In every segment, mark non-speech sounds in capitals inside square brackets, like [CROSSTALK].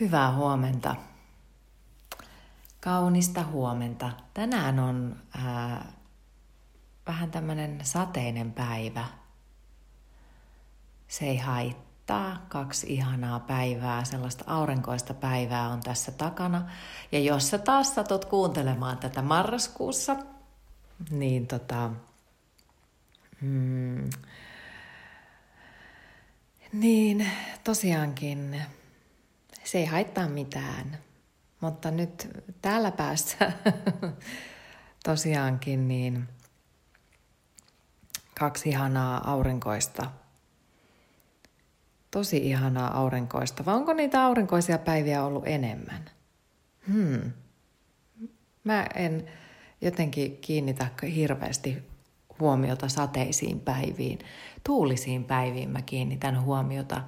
Hyvää huomenta. Kaunista huomenta. Tänään on ää, vähän tämmöinen sateinen päivä. Se ei haittaa. Kaksi ihanaa päivää, sellaista aurinkoista päivää on tässä takana. Ja jos sä taas satut kuuntelemaan tätä marraskuussa, niin tota... Hmm, niin tosiaankin se ei haittaa mitään. Mutta nyt täällä päässä [LAUGHS] tosiaankin niin kaksi ihanaa aurinkoista. Tosi ihanaa aurinkoista. Vai onko niitä aurinkoisia päiviä ollut enemmän? Hmm. Mä en jotenkin kiinnitä hirveästi huomiota sateisiin päiviin. Tuulisiin päiviin mä kiinnitän huomiota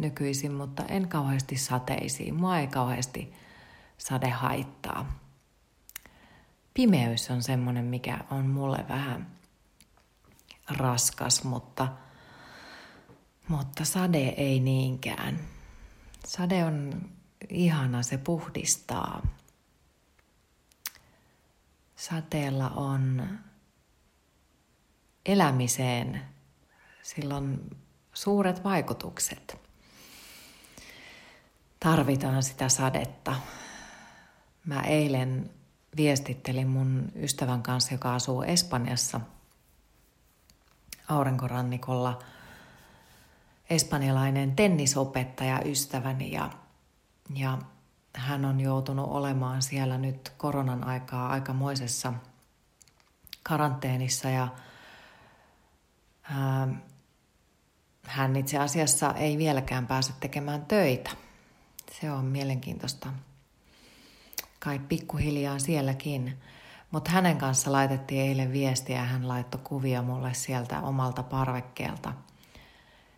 nykyisin, mutta en kauheasti sateisiin. Mua ei kauheasti sade haittaa. Pimeys on semmoinen, mikä on mulle vähän raskas, mutta, mutta sade ei niinkään. Sade on ihana, se puhdistaa. Sateella on elämiseen silloin suuret vaikutukset tarvitaan sitä sadetta. Mä eilen viestittelin mun ystävän kanssa, joka asuu Espanjassa aurinkorannikolla. Espanjalainen tennisopettaja ystäväni ja, ja hän on joutunut olemaan siellä nyt koronan aikaa aikamoisessa karanteenissa ja ää, hän itse asiassa ei vieläkään pääse tekemään töitä – se on mielenkiintoista. Kai pikkuhiljaa sielläkin. Mutta hänen kanssa laitettiin eilen viestiä ja hän laittoi kuvia mulle sieltä omalta parvekkeelta.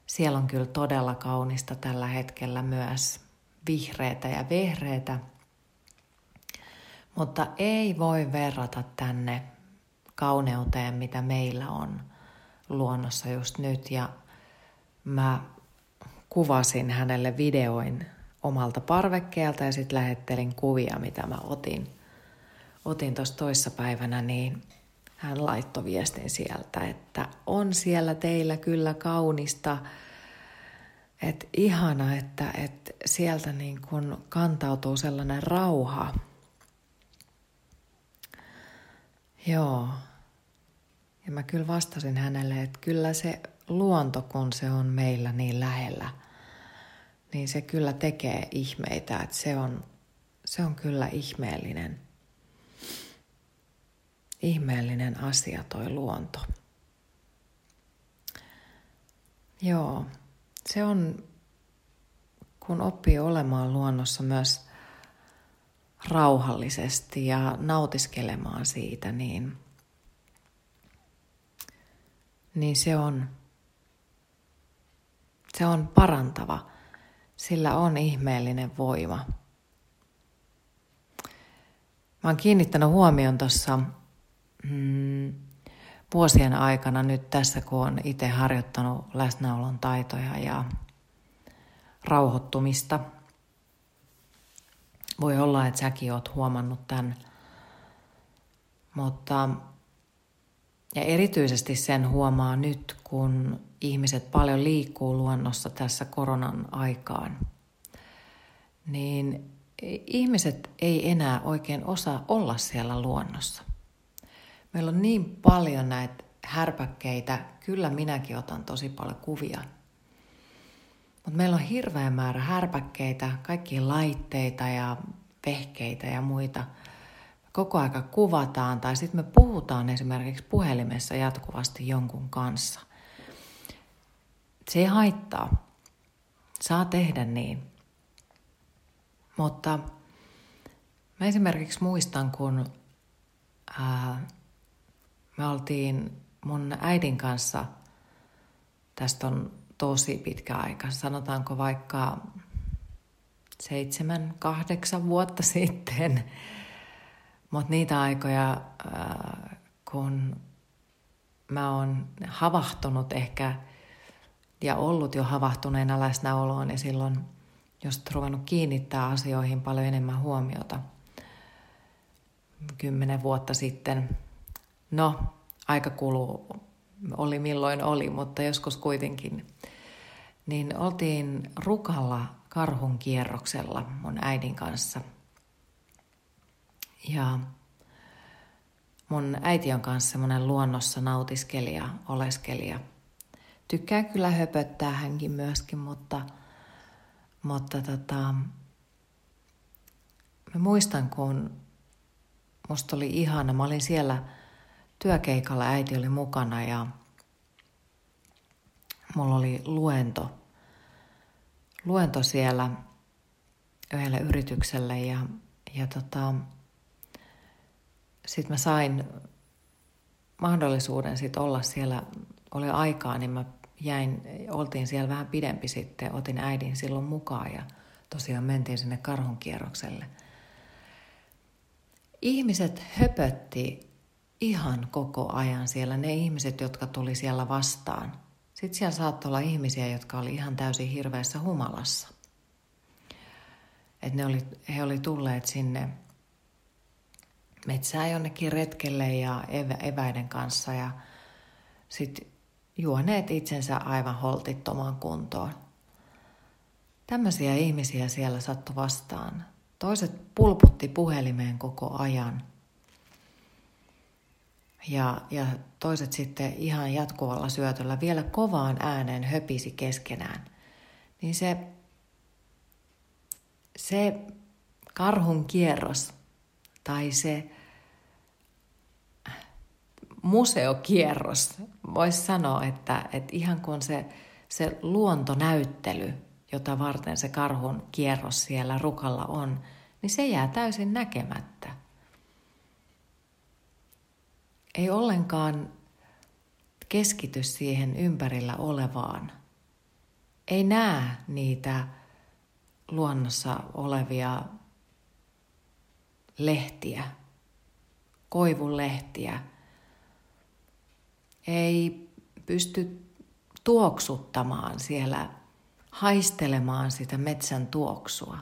Siellä on kyllä todella kaunista tällä hetkellä myös vihreitä ja vehreitä. Mutta ei voi verrata tänne kauneuteen, mitä meillä on luonnossa just nyt. Ja mä kuvasin hänelle videoin omalta parvekkeelta ja sitten lähettelin kuvia, mitä mä otin. Otin tuossa toissapäivänä, niin hän laittoi viestin sieltä, että on siellä teillä kyllä kaunista, että ihana, että, että sieltä niin kun kantautuu sellainen rauha. Joo. Ja mä kyllä vastasin hänelle, että kyllä se luonto, kun se on meillä niin lähellä – niin se kyllä tekee ihmeitä, että se on, se on kyllä ihmeellinen, ihmeellinen asia toi luonto. Joo, se on, kun oppii olemaan luonnossa myös rauhallisesti ja nautiskelemaan siitä, niin, niin se on, se on parantava sillä on ihmeellinen voima. Mä oon kiinnittänyt huomion tuossa mm, vuosien aikana nyt tässä, kun on itse harjoittanut läsnäolon taitoja ja rauhoittumista. Voi olla, että säkin oot huomannut tämän. Mutta ja erityisesti sen huomaa nyt, kun ihmiset paljon liikkuu luonnossa tässä koronan aikaan, niin ihmiset ei enää oikein osaa olla siellä luonnossa. Meillä on niin paljon näitä härpäkkeitä, kyllä minäkin otan tosi paljon kuvia. Mutta meillä on hirveä määrä härpäkkeitä, kaikki laitteita ja vehkeitä ja muita. Koko aika kuvataan tai sitten me puhutaan esimerkiksi puhelimessa jatkuvasti jonkun kanssa – se ei haittaa. Saa tehdä niin. Mutta mä esimerkiksi muistan, kun ää, me oltiin mun äidin kanssa, tästä on tosi pitkä aika, sanotaanko vaikka seitsemän, kahdeksan vuotta [LAUGHS] sitten. Mutta niitä aikoja, ää, kun mä oon havahtunut ehkä – ja ollut jo havahtuneena läsnäoloon ja silloin just ruvennut kiinnittää asioihin paljon enemmän huomiota kymmenen vuotta sitten. No, aika kuluu, oli milloin oli, mutta joskus kuitenkin. Niin oltiin Rukalla karhun kierroksella mun äidin kanssa. Ja mun äiti on kanssa semmoinen luonnossa nautiskelija, oleskelija. Tykkää kyllä höpöttää hänkin myöskin, mutta, mutta tota, mä muistan, kun musta oli ihana. Mä olin siellä työkeikalla, äiti oli mukana ja mulla oli luento, luento siellä yhdelle yritykselle ja, ja tota, sitten mä sain mahdollisuuden sit olla siellä, oli aikaa, niin mä jäin, oltiin siellä vähän pidempi sitten, otin äidin silloin mukaan ja tosiaan mentiin sinne karhunkierrokselle. Ihmiset höpötti ihan koko ajan siellä, ne ihmiset, jotka tuli siellä vastaan. Sitten siellä saattoi olla ihmisiä, jotka oli ihan täysin hirveässä humalassa. Et ne oli, he oli tulleet sinne metsään jonnekin retkelle ja evä, eväiden kanssa ja sitten juoneet itsensä aivan holtittomaan kuntoon. Tämmöisiä ihmisiä siellä sattui vastaan. Toiset pulputti puhelimeen koko ajan. Ja, ja toiset sitten ihan jatkuvalla syötöllä vielä kovaan ääneen höpisi keskenään. Niin se, se karhun kierros tai se museokierros, voisi sanoa, että, että ihan kuin se, se luontonäyttely, jota varten se karhun kierros siellä rukalla on, niin se jää täysin näkemättä. Ei ollenkaan keskity siihen ympärillä olevaan. Ei näe niitä luonnossa olevia lehtiä, koivulehtiä. Ei pysty tuoksuttamaan siellä, haistelemaan sitä metsän tuoksua.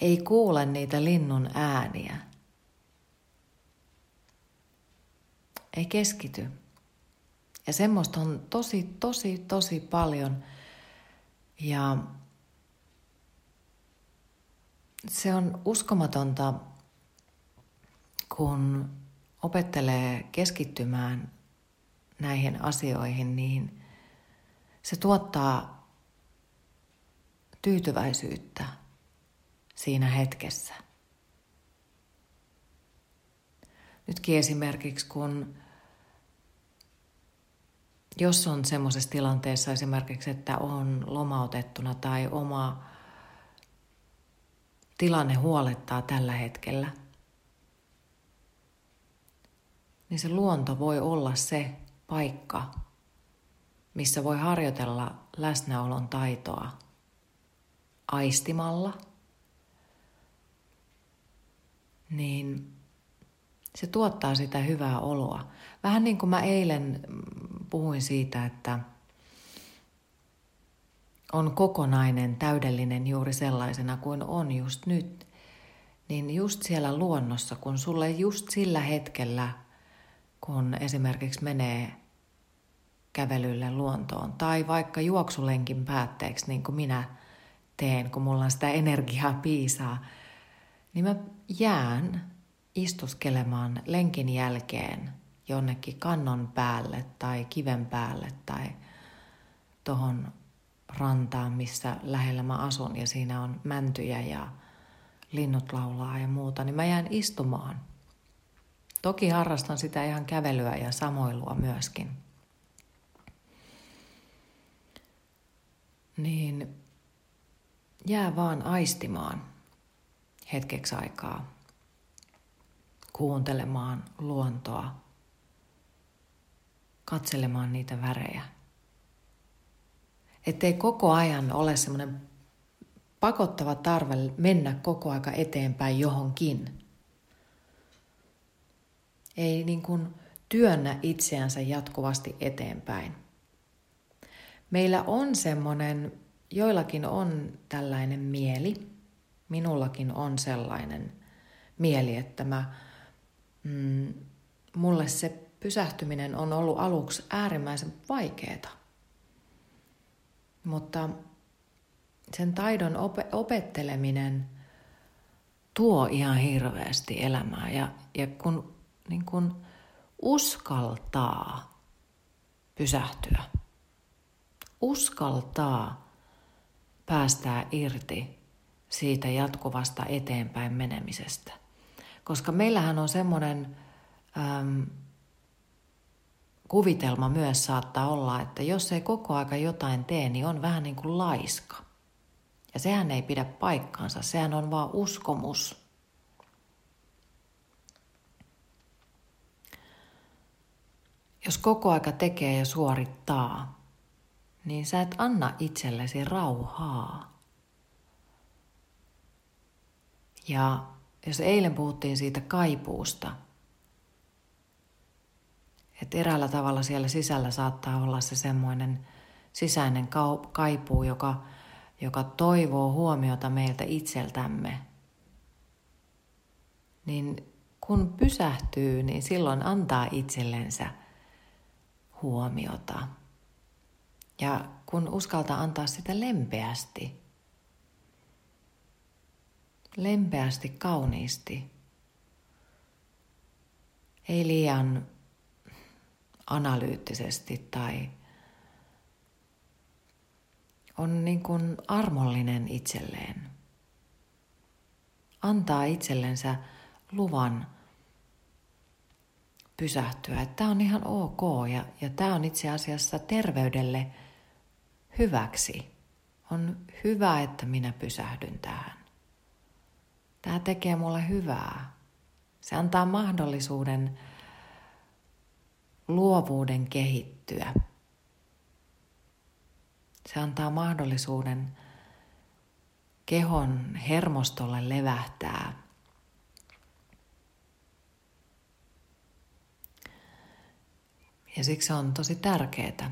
Ei kuule niitä linnun ääniä. Ei keskity. Ja semmoista on tosi, tosi, tosi paljon. Ja se on uskomatonta, kun opettelee keskittymään näihin asioihin, niin se tuottaa tyytyväisyyttä siinä hetkessä. Nytkin esimerkiksi, kun jos on semmoisessa tilanteessa esimerkiksi, että on lomautettuna tai oma tilanne huolettaa tällä hetkellä, niin se luonto voi olla se paikka, missä voi harjoitella läsnäolon taitoa aistimalla, niin se tuottaa sitä hyvää oloa. Vähän niin kuin mä eilen puhuin siitä, että – on kokonainen, täydellinen juuri sellaisena kuin on just nyt, niin just siellä luonnossa, kun sulle just sillä hetkellä, kun esimerkiksi menee kävelylle luontoon tai vaikka juoksulenkin päätteeksi, niin kuin minä teen, kun mulla on sitä energiaa piisaa, niin mä jään istuskelemaan lenkin jälkeen jonnekin kannon päälle tai kiven päälle tai tuohon rantaan, missä lähellä mä asun ja siinä on mäntyjä ja linnut laulaa ja muuta, niin mä jään istumaan. Toki harrastan sitä ihan kävelyä ja samoilua myöskin. Niin jää vaan aistimaan hetkeksi aikaa, kuuntelemaan luontoa, katselemaan niitä värejä – Ettei koko ajan ole semmoinen pakottava tarve mennä koko aika eteenpäin johonkin. Ei niin kuin työnnä itseänsä jatkuvasti eteenpäin. Meillä on semmoinen joillakin on tällainen mieli, minullakin on sellainen mieli, että mä, mm, mulle se pysähtyminen on ollut aluksi äärimmäisen vaikeeta. Mutta sen taidon op- opetteleminen tuo ihan hirveästi elämää. Ja, ja kun, niin kun uskaltaa pysähtyä, uskaltaa päästää irti siitä jatkuvasta eteenpäin menemisestä. Koska meillähän on semmoinen äm, kuvitelma myös saattaa olla, että jos ei koko aika jotain tee, niin on vähän niin kuin laiska. Ja sehän ei pidä paikkaansa, sehän on vaan uskomus. Jos koko aika tekee ja suorittaa, niin sä et anna itsellesi rauhaa. Ja jos eilen puhuttiin siitä kaipuusta, että eräällä tavalla siellä sisällä saattaa olla se semmoinen sisäinen kaipuu, joka, joka toivoo huomiota meiltä itseltämme, niin kun pysähtyy, niin silloin antaa itsellensä huomiota. Ja kun uskaltaa antaa sitä lempeästi, lempeästi, kauniisti, ei liian analyyttisesti tai on niin kuin armollinen itselleen. Antaa itsellensä luvan pysähtyä, että tämä on ihan ok ja, ja tämä on itse asiassa terveydelle hyväksi. On hyvä, että minä pysähdyn tähän. Tämä tekee mulle hyvää. Se antaa mahdollisuuden luovuuden kehittyä. Se antaa mahdollisuuden kehon hermostolle levähtää. Ja siksi se on tosi tärkeää.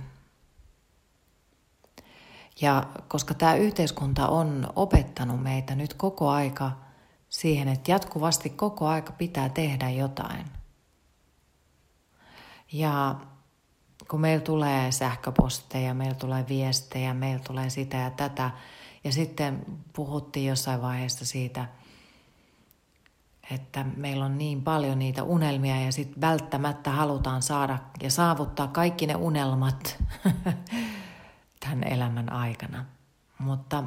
Ja koska tämä yhteiskunta on opettanut meitä nyt koko aika siihen, että jatkuvasti koko aika pitää tehdä jotain – ja kun meillä tulee sähköposteja, meillä tulee viestejä, meillä tulee sitä ja tätä, ja sitten puhuttiin jossain vaiheessa siitä, että meillä on niin paljon niitä unelmia ja sitten välttämättä halutaan saada ja saavuttaa kaikki ne unelmat [LAUGHS] tämän elämän aikana. Mutta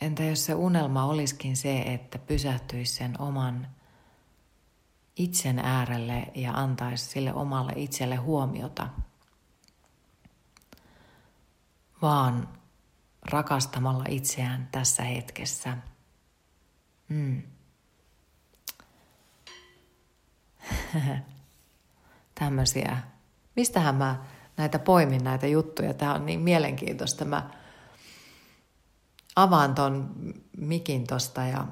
entä jos se unelma olisikin se, että pysähtyisi sen oman itsen äärelle ja antaisi sille omalle itselle huomiota, vaan rakastamalla itseään tässä hetkessä. [LAUGHS] Mm. Tämmöisiä. Mistähän mä näitä poimin näitä juttuja? Tämä on niin mielenkiintoista. Mä avaan ton mikin tosta ja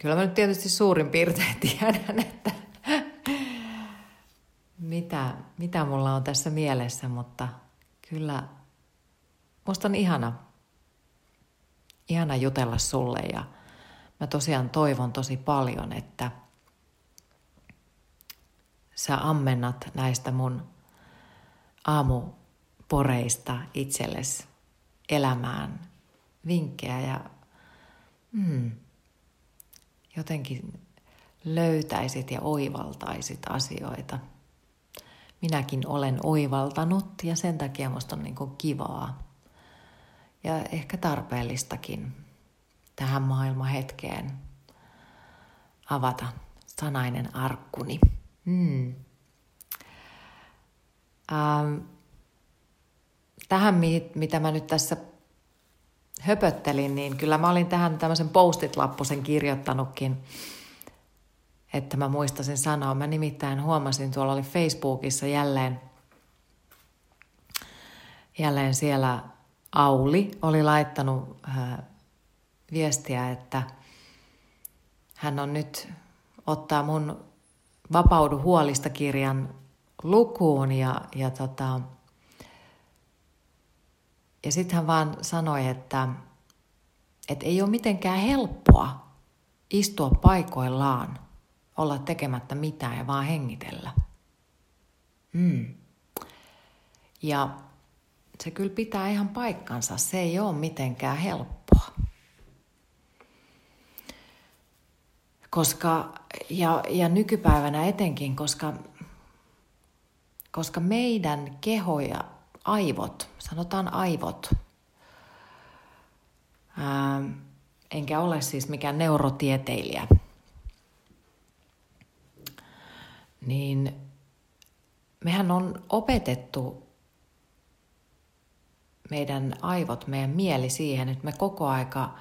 kyllä mä nyt tietysti suurin piirtein [LAUGHS] tiedän, että mitä, mitä mulla on tässä mielessä, mutta kyllä musta on ihana, ihana jutella sulle ja mä tosiaan toivon tosi paljon, että sä ammennat näistä mun aamuporeista itsellesi elämään vinkkejä ja mm, jotenkin löytäisit ja oivaltaisit asioita – minäkin olen oivaltanut ja sen takia musta on niin kuin kivaa ja ehkä tarpeellistakin tähän maailman hetkeen avata sanainen arkkuni. Hmm. Ähm, tähän, mitä mä nyt tässä höpöttelin, niin kyllä mä olin tähän tämmöisen postit-lappusen kirjoittanutkin että mä muistasin sanoa. Mä nimittäin huomasin, tuolla oli Facebookissa jälleen, jälleen siellä Auli oli laittanut äh, viestiä, että hän on nyt ottaa mun Vapaudu huolista kirjan lukuun ja, ja tota, ja sitten hän vaan sanoi, että, että ei ole mitenkään helppoa istua paikoillaan, olla tekemättä mitään ja vaan hengitellä. Mm. Ja se kyllä pitää ihan paikkansa. Se ei ole mitenkään helppoa. Koska, ja, ja nykypäivänä etenkin, koska, koska meidän keho ja aivot, sanotaan aivot, ää, enkä ole siis mikään neurotieteilijä, niin mehän on opetettu meidän aivot, meidän mieli siihen, että me koko aika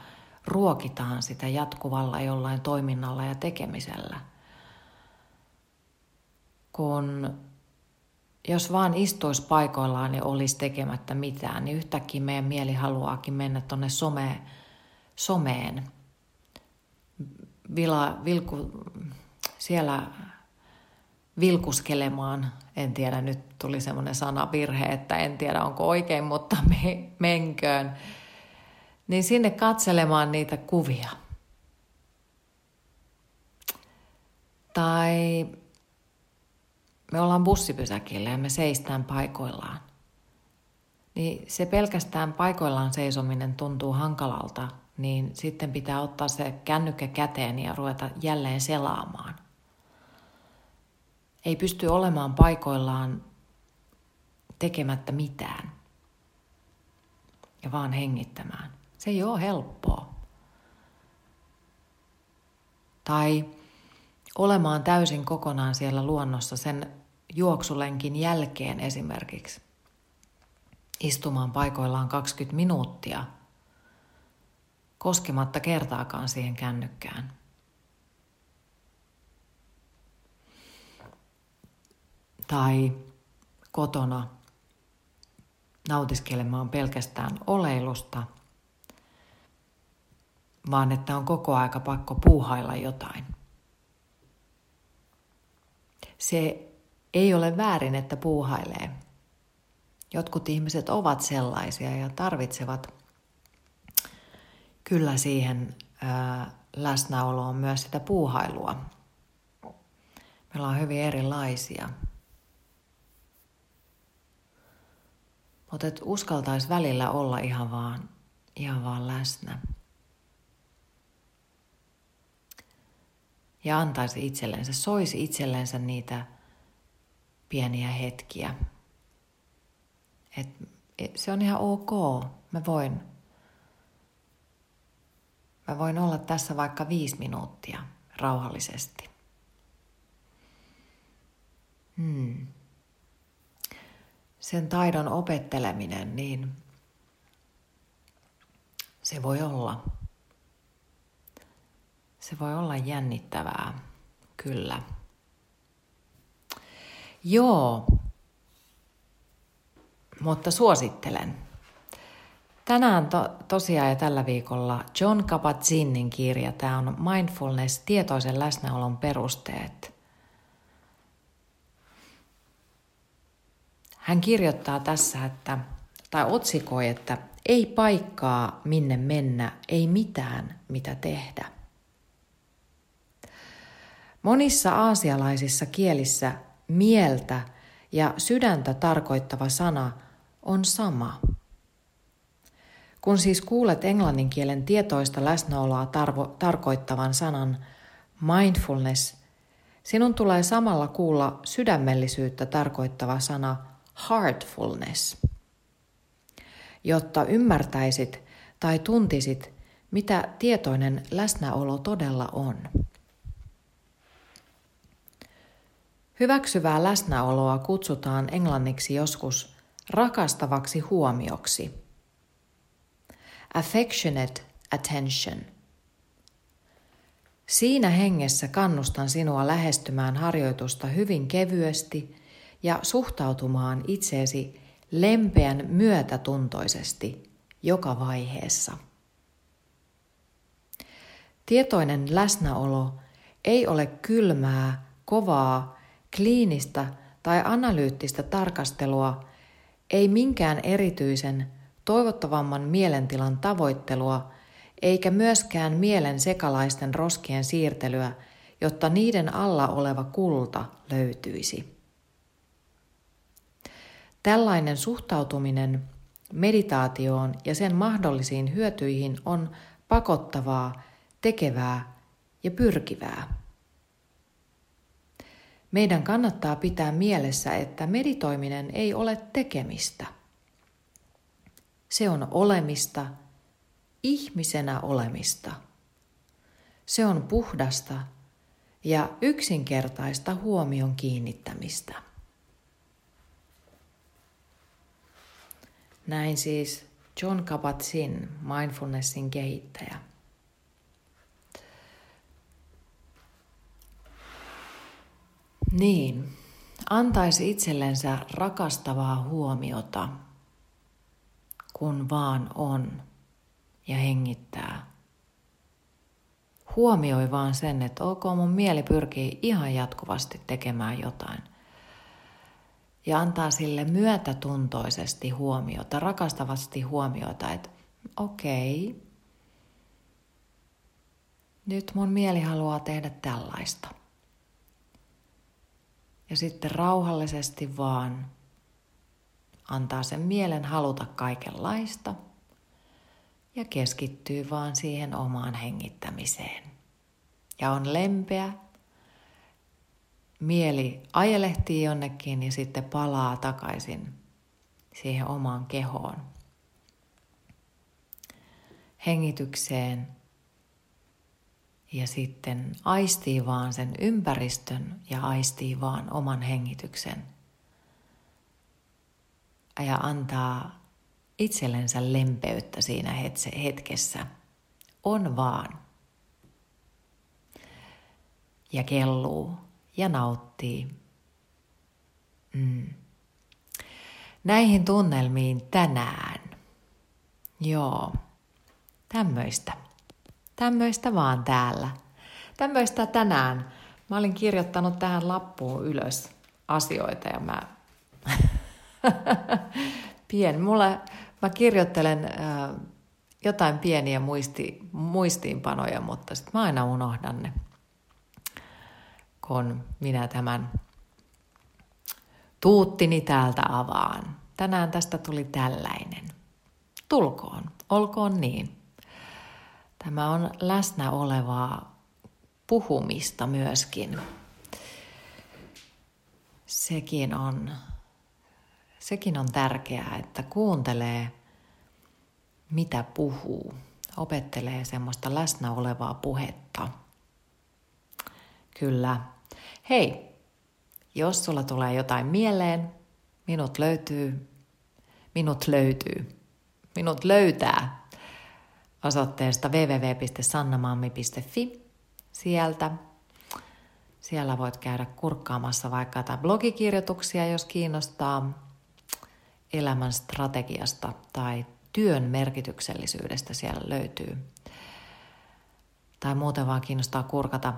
ruokitaan sitä jatkuvalla jollain toiminnalla ja tekemisellä. Kun jos vaan istuisi paikoillaan ja olisi tekemättä mitään, niin yhtäkkiä meidän mieli haluaakin mennä tuonne some, someen. Vila, vilku, siellä vilkuskelemaan. En tiedä, nyt tuli semmoinen sanavirhe, että en tiedä onko oikein, mutta [LAUGHS] me, menköön. Niin sinne katselemaan niitä kuvia. Tai me ollaan bussipysäkillä ja me seistään paikoillaan. Niin se pelkästään paikoillaan seisominen tuntuu hankalalta, niin sitten pitää ottaa se kännykkä käteen ja ruveta jälleen selaamaan – ei pysty olemaan paikoillaan tekemättä mitään ja vaan hengittämään. Se ei ole helppoa. Tai olemaan täysin kokonaan siellä luonnossa sen juoksulenkin jälkeen esimerkiksi. Istumaan paikoillaan 20 minuuttia, koskematta kertaakaan siihen kännykkään. Tai kotona nautiskelemaan pelkästään oleilusta, vaan että on koko aika pakko puuhailla jotain. Se ei ole väärin, että puuhailee. Jotkut ihmiset ovat sellaisia ja tarvitsevat kyllä siihen läsnäoloon myös sitä puuhailua. Meillä on hyvin erilaisia Mutta että uskaltaisi välillä olla ihan vaan, ihan vaan läsnä. Ja antaisi itsellensä, soisi itsellensä niitä pieniä hetkiä. Et, se on ihan ok. Mä voin, mä voin olla tässä vaikka viisi minuuttia rauhallisesti. Hmm sen taidon opetteleminen, niin se voi olla. Se voi olla jännittävää, kyllä. Joo, mutta suosittelen. Tänään to, tosiaan ja tällä viikolla John Kabat-Zinnin kirja. Tämä on Mindfulness, tietoisen läsnäolon perusteet. Hän kirjoittaa tässä, että, tai otsikoi, että ei paikkaa minne mennä, ei mitään mitä tehdä. Monissa aasialaisissa kielissä mieltä ja sydäntä tarkoittava sana on sama. Kun siis kuulet englannin kielen tietoista läsnäoloa tarvo, tarkoittavan sanan mindfulness, sinun tulee samalla kuulla sydämellisyyttä tarkoittava sana heartfulness, jotta ymmärtäisit tai tuntisit, mitä tietoinen läsnäolo todella on. Hyväksyvää läsnäoloa kutsutaan englanniksi joskus rakastavaksi huomioksi. Affectionate attention. Siinä hengessä kannustan sinua lähestymään harjoitusta hyvin kevyesti ja suhtautumaan itseesi lempeän myötätuntoisesti joka vaiheessa. Tietoinen läsnäolo ei ole kylmää, kovaa, kliinistä tai analyyttistä tarkastelua, ei minkään erityisen toivottavamman mielentilan tavoittelua eikä myöskään mielen sekalaisten roskien siirtelyä, jotta niiden alla oleva kulta löytyisi. Tällainen suhtautuminen meditaatioon ja sen mahdollisiin hyötyihin on pakottavaa, tekevää ja pyrkivää. Meidän kannattaa pitää mielessä, että meditoiminen ei ole tekemistä. Se on olemista, ihmisenä olemista. Se on puhdasta ja yksinkertaista huomion kiinnittämistä. Näin siis John Kabat-Zinn, mindfulnessin kehittäjä. Niin, antaisi itsellensä rakastavaa huomiota, kun vaan on ja hengittää. Huomioi vaan sen, että ok, mun mieli pyrkii ihan jatkuvasti tekemään jotain. Ja antaa sille myötätuntoisesti huomiota, rakastavasti huomiota, että okei, okay, nyt mun mieli haluaa tehdä tällaista. Ja sitten rauhallisesti vaan antaa sen mielen haluta kaikenlaista ja keskittyy vaan siihen omaan hengittämiseen. Ja on lempeä. Mieli ajelehtii jonnekin ja sitten palaa takaisin siihen omaan kehoon. Hengitykseen ja sitten aistii vaan sen ympäristön ja aistii vaan oman hengityksen. Ja antaa itsellensä lempeyttä siinä hetkessä. On vaan. Ja kelluu ja nauttii. Mm. Näihin tunnelmiin tänään. Joo, tämmöistä. Tämmöistä vaan täällä. Tämmöistä tänään. Mä olin kirjoittanut tähän lappuun ylös asioita ja mä... [LAUGHS] Pien. Mulla, mä kirjoittelen äh, jotain pieniä muisti, muistiinpanoja, mutta sitten mä aina unohdan ne, kun minä tämän tuuttini täältä avaan. Tänään tästä tuli tällainen. Tulkoon, olkoon niin. Tämä on läsnä olevaa puhumista myöskin. Sekin on, sekin on tärkeää, että kuuntelee, mitä puhuu. Opettelee semmoista läsnä olevaa puhetta. Kyllä. Hei, jos sulla tulee jotain mieleen, minut löytyy, minut löytyy, minut löytää osoitteesta www.sannamammi.fi sieltä. Siellä voit käydä kurkkaamassa vaikka jotain blogikirjoituksia, jos kiinnostaa elämän strategiasta tai työn merkityksellisyydestä siellä löytyy. Tai muuten vaan kiinnostaa kurkata.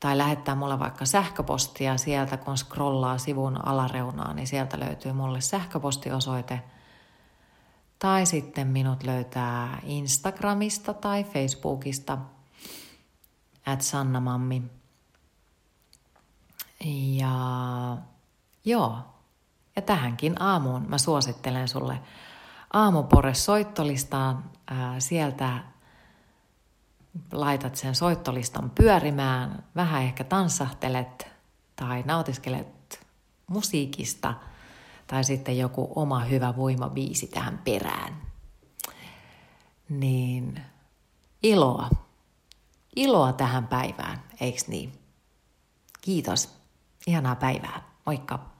Tai lähettää mulle vaikka sähköpostia sieltä, kun scrollaa sivun alareunaa, niin sieltä löytyy mulle sähköpostiosoite – tai sitten minut löytää Instagramista tai Facebookista at Sannamammi. Ja joo, ja tähänkin aamuun mä suosittelen sulle aamupore soittolistaan. Ää, sieltä laitat sen soittolistan pyörimään, vähän ehkä tanssahtelet tai nautiskelet musiikista – tai sitten joku oma hyvä voimabiisi tähän perään. Niin iloa. Iloa tähän päivään, eiks niin? Kiitos. Ihanaa päivää. Moikka.